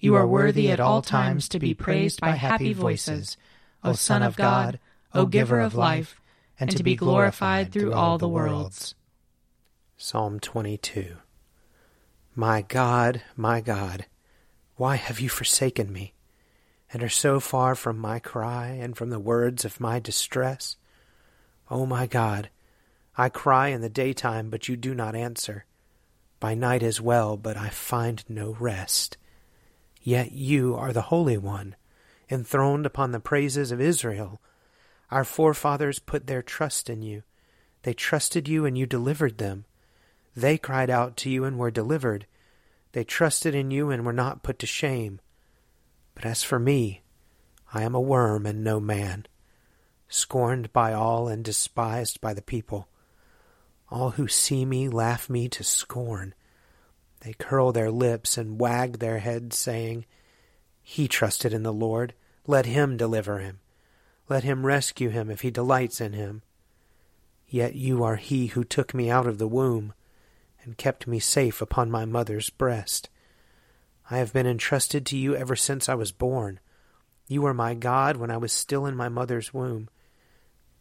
You are worthy at all times to be praised by happy voices, O Son of God, O Giver of life, and to be glorified through all the worlds. Psalm 22 My God, my God, why have you forsaken me, and are so far from my cry and from the words of my distress? O my God, I cry in the daytime, but you do not answer. By night as well, but I find no rest. Yet you are the Holy One, enthroned upon the praises of Israel. Our forefathers put their trust in you. They trusted you, and you delivered them. They cried out to you and were delivered. They trusted in you and were not put to shame. But as for me, I am a worm and no man, scorned by all and despised by the people. All who see me laugh me to scorn. They curl their lips and wag their heads, saying, He trusted in the Lord. Let him deliver him. Let him rescue him if he delights in him. Yet you are he who took me out of the womb and kept me safe upon my mother's breast. I have been entrusted to you ever since I was born. You were my God when I was still in my mother's womb.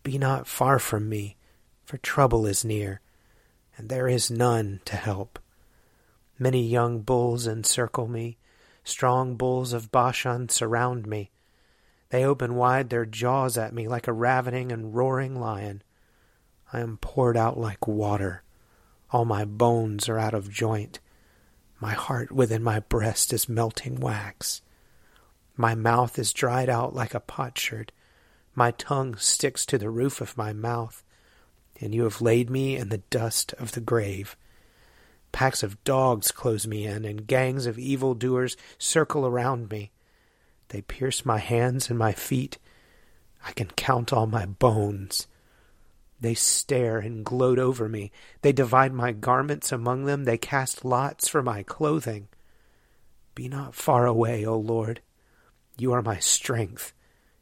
Be not far from me, for trouble is near, and there is none to help. Many young bulls encircle me. Strong bulls of Bashan surround me. They open wide their jaws at me like a ravening and roaring lion. I am poured out like water. All my bones are out of joint. My heart within my breast is melting wax. My mouth is dried out like a potsherd. My tongue sticks to the roof of my mouth. And you have laid me in the dust of the grave. Packs of dogs close me in, and gangs of evil doers circle around me. They pierce my hands and my feet. I can count all my bones. They stare and gloat over me. They divide my garments among them. They cast lots for my clothing. Be not far away, O Lord. You are my strength.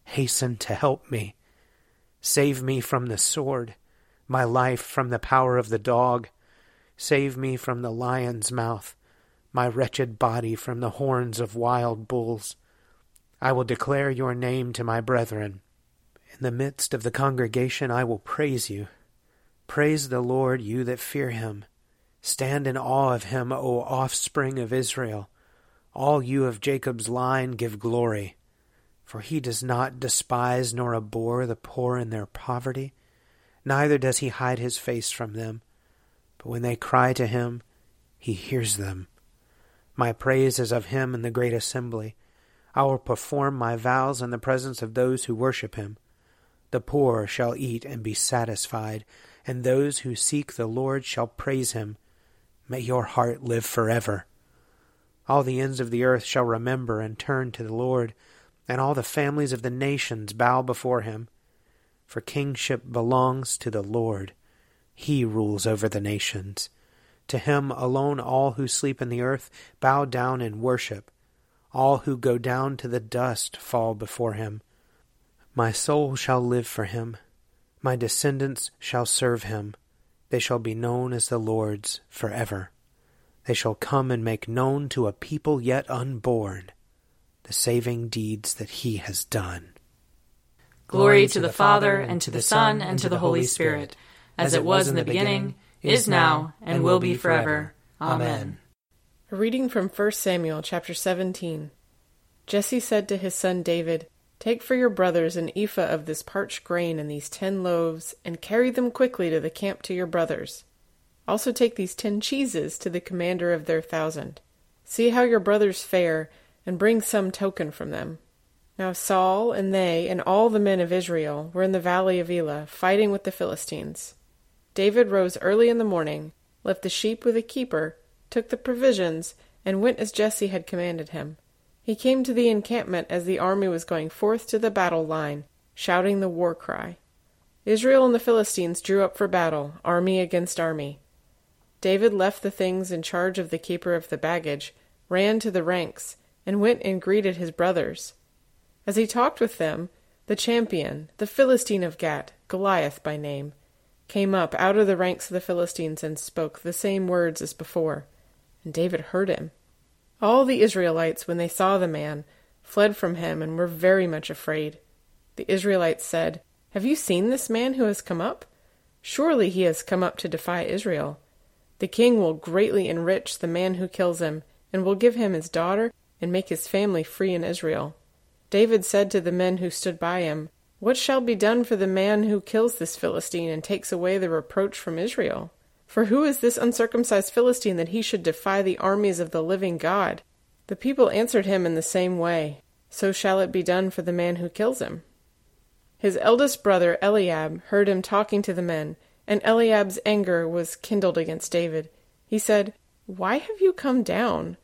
Hasten to help me. Save me from the sword, my life from the power of the dog. Save me from the lion's mouth, my wretched body from the horns of wild bulls. I will declare your name to my brethren. In the midst of the congregation I will praise you. Praise the Lord, you that fear him. Stand in awe of him, O offspring of Israel. All you of Jacob's line give glory. For he does not despise nor abhor the poor in their poverty, neither does he hide his face from them. But when they cry to him, he hears them. My praise is of him in the great assembly. I will perform my vows in the presence of those who worship him. The poor shall eat and be satisfied, and those who seek the Lord shall praise him. May your heart live forever. All the ends of the earth shall remember and turn to the Lord, and all the families of the nations bow before him. For kingship belongs to the Lord he rules over the nations. To him alone all who sleep in the earth bow down and worship. All who go down to the dust fall before him. My soul shall live for him. My descendants shall serve him. They shall be known as the Lord's forever. They shall come and make known to a people yet unborn the saving deeds that he has done. Glory to the Father, and to the Son, and to the Holy Spirit, as it was in the beginning, is now, and will be forever. Amen. A reading from 1 Samuel chapter 17. Jesse said to his son David, Take for your brothers an ephah of this parched grain and these ten loaves, and carry them quickly to the camp to your brothers. Also take these ten cheeses to the commander of their thousand. See how your brothers fare, and bring some token from them. Now Saul and they and all the men of Israel were in the valley of Elah, fighting with the Philistines. David rose early in the morning, left the sheep with a keeper, took the provisions, and went as Jesse had commanded him. He came to the encampment as the army was going forth to the battle line, shouting the war cry. Israel and the Philistines drew up for battle, army against army. David left the things in charge of the keeper of the baggage, ran to the ranks, and went and greeted his brothers. As he talked with them, the champion, the Philistine of Gath, Goliath by name, came up out of the ranks of the Philistines and spoke the same words as before. And David heard him. All the Israelites, when they saw the man, fled from him and were very much afraid. The Israelites said, Have you seen this man who has come up? Surely he has come up to defy Israel. The king will greatly enrich the man who kills him, and will give him his daughter and make his family free in Israel. David said to the men who stood by him, What shall be done for the man who kills this Philistine and takes away the reproach from Israel? For who is this uncircumcised Philistine that he should defy the armies of the living God? The people answered him in the same way, So shall it be done for the man who kills him. His eldest brother Eliab heard him talking to the men, and Eliab's anger was kindled against David. He said, Why have you come down?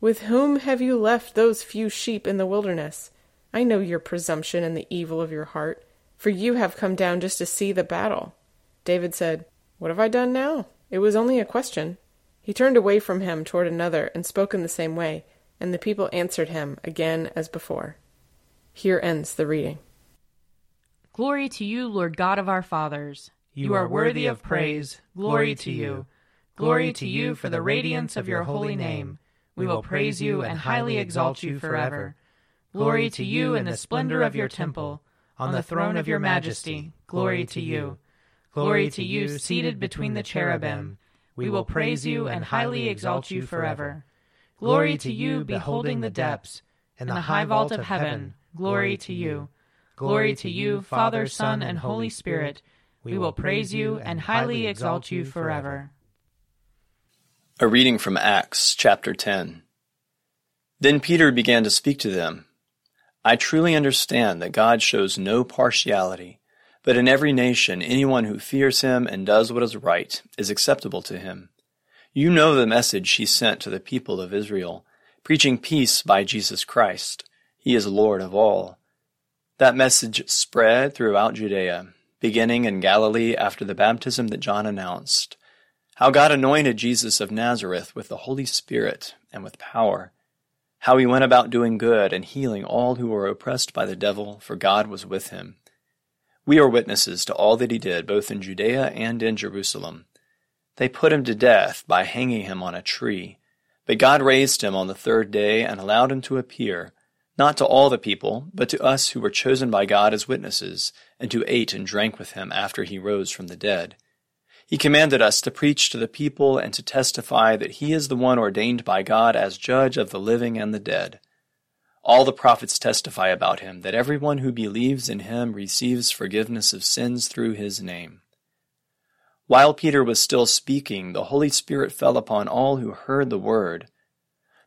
With whom have you left those few sheep in the wilderness? I know your presumption and the evil of your heart, for you have come down just to see the battle. David said, What have I done now? It was only a question. He turned away from him toward another and spoke in the same way, and the people answered him again as before. Here ends the reading. Glory to you, Lord God of our fathers. You are worthy of praise. Glory to you. Glory to you for the radiance of your holy name. We will praise you and highly exalt you forever. Glory to you in the splendor of your temple, on the throne of your majesty. Glory to you. Glory to you, seated between the cherubim. We will praise you and highly exalt you forever. Glory to you, beholding the depths, and the high vault of heaven. Glory to you. Glory to you, Father, Son, and Holy Spirit. We will praise you and highly exalt you forever. A reading from Acts chapter 10. Then Peter began to speak to them. I truly understand that God shows no partiality, but in every nation anyone who fears him and does what is right is acceptable to him. You know the message he sent to the people of Israel, preaching peace by Jesus Christ. He is Lord of all. That message spread throughout Judea, beginning in Galilee after the baptism that John announced how God anointed Jesus of Nazareth with the Holy Spirit and with power. How he went about doing good and healing all who were oppressed by the devil, for God was with him. We are witnesses to all that he did, both in Judea and in Jerusalem. They put him to death by hanging him on a tree. But God raised him on the third day and allowed him to appear, not to all the people, but to us who were chosen by God as witnesses, and who ate and drank with him after he rose from the dead. He commanded us to preach to the people and to testify that he is the one ordained by God as judge of the living and the dead. All the prophets testify about him that everyone who believes in him receives forgiveness of sins through his name. While Peter was still speaking, the Holy Spirit fell upon all who heard the word.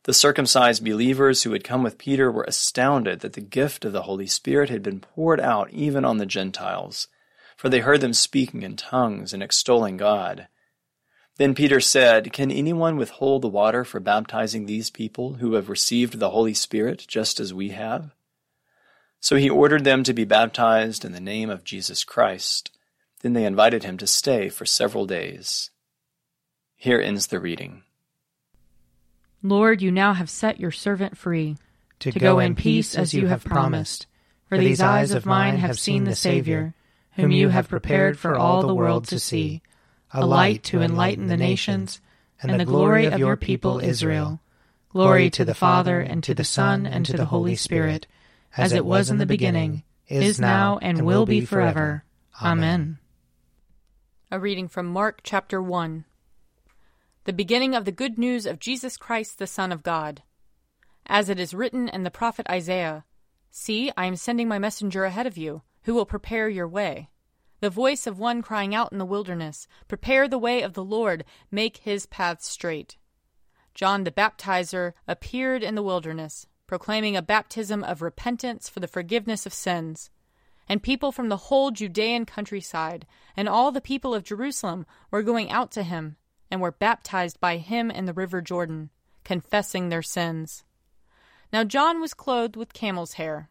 The circumcised believers who had come with Peter were astounded that the gift of the Holy Spirit had been poured out even on the Gentiles for they heard them speaking in tongues and extolling God. Then Peter said, Can anyone withhold the water for baptizing these people who have received the Holy Spirit just as we have? So he ordered them to be baptized in the name of Jesus Christ. Then they invited him to stay for several days. Here ends the reading. Lord, you now have set your servant free to go in peace as you have promised. For these eyes of mine have seen the Savior, whom you have prepared for all the world to see, a light to enlighten the nations, and the glory of your people Israel. Glory to the Father, and to the Son, and to the Holy Spirit, as it was in the beginning, is now, and will be forever. Amen. A reading from Mark chapter 1. The beginning of the good news of Jesus Christ, the Son of God. As it is written in the prophet Isaiah See, I am sending my messenger ahead of you, who will prepare your way. The voice of one crying out in the wilderness, Prepare the way of the Lord, make his paths straight. John the Baptizer appeared in the wilderness, proclaiming a baptism of repentance for the forgiveness of sins. And people from the whole Judean countryside and all the people of Jerusalem were going out to him and were baptized by him in the river Jordan, confessing their sins. Now John was clothed with camel's hair,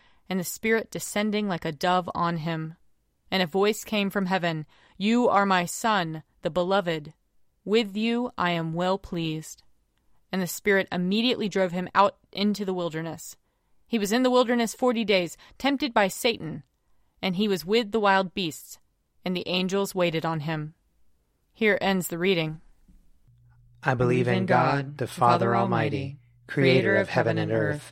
and the Spirit descending like a dove on him. And a voice came from heaven You are my Son, the Beloved. With you I am well pleased. And the Spirit immediately drove him out into the wilderness. He was in the wilderness forty days, tempted by Satan, and he was with the wild beasts, and the angels waited on him. Here ends the reading. I believe in God, the Father Almighty, creator of heaven and earth.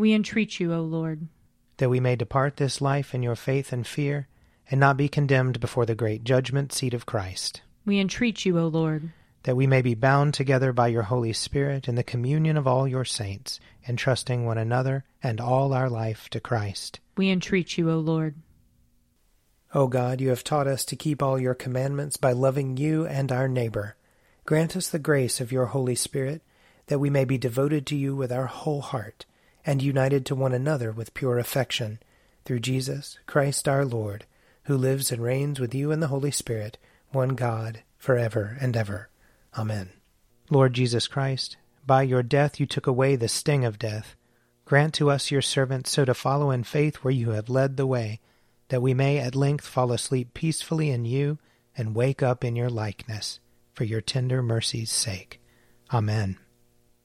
We entreat you, O Lord. That we may depart this life in your faith and fear, and not be condemned before the great judgment seat of Christ. We entreat you, O Lord. That we may be bound together by your Holy Spirit in the communion of all your saints, entrusting one another and all our life to Christ. We entreat you, O Lord. O God, you have taught us to keep all your commandments by loving you and our neighbor. Grant us the grace of your Holy Spirit that we may be devoted to you with our whole heart, and united to one another with pure affection, through Jesus Christ our Lord, who lives and reigns with you in the Holy Spirit, one God, for ever and ever. Amen. Lord Jesus Christ, by your death you took away the sting of death. Grant to us, your servants, so to follow in faith where you have led the way, that we may at length fall asleep peacefully in you and wake up in your likeness, for your tender mercy's sake. Amen.